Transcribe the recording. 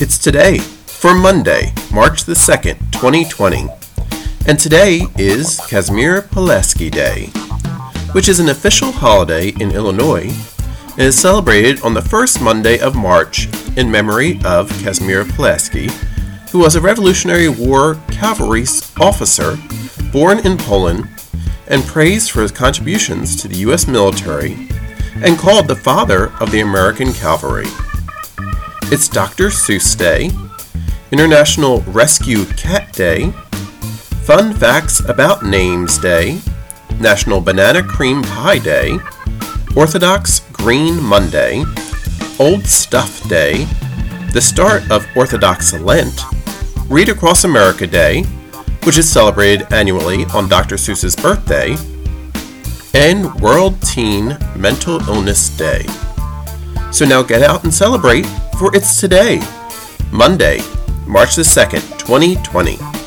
It's today for Monday, March the 2nd, 2020. And today is Casimir Pulaski Day, which is an official holiday in Illinois and is celebrated on the first Monday of March in memory of Casimir Pulaski, who was a Revolutionary War cavalry officer born in Poland and praised for his contributions to the U.S. military and called the father of the American cavalry. It's Dr. Seuss Day, International Rescue Cat Day, Fun Facts About Names Day, National Banana Cream Pie Day, Orthodox Green Monday, Old Stuff Day, the start of Orthodox Lent, Read Across America Day, which is celebrated annually on Dr. Seuss's birthday, and World Teen Mental Illness Day. So now get out and celebrate, for it's today, Monday, March the 2nd, 2020.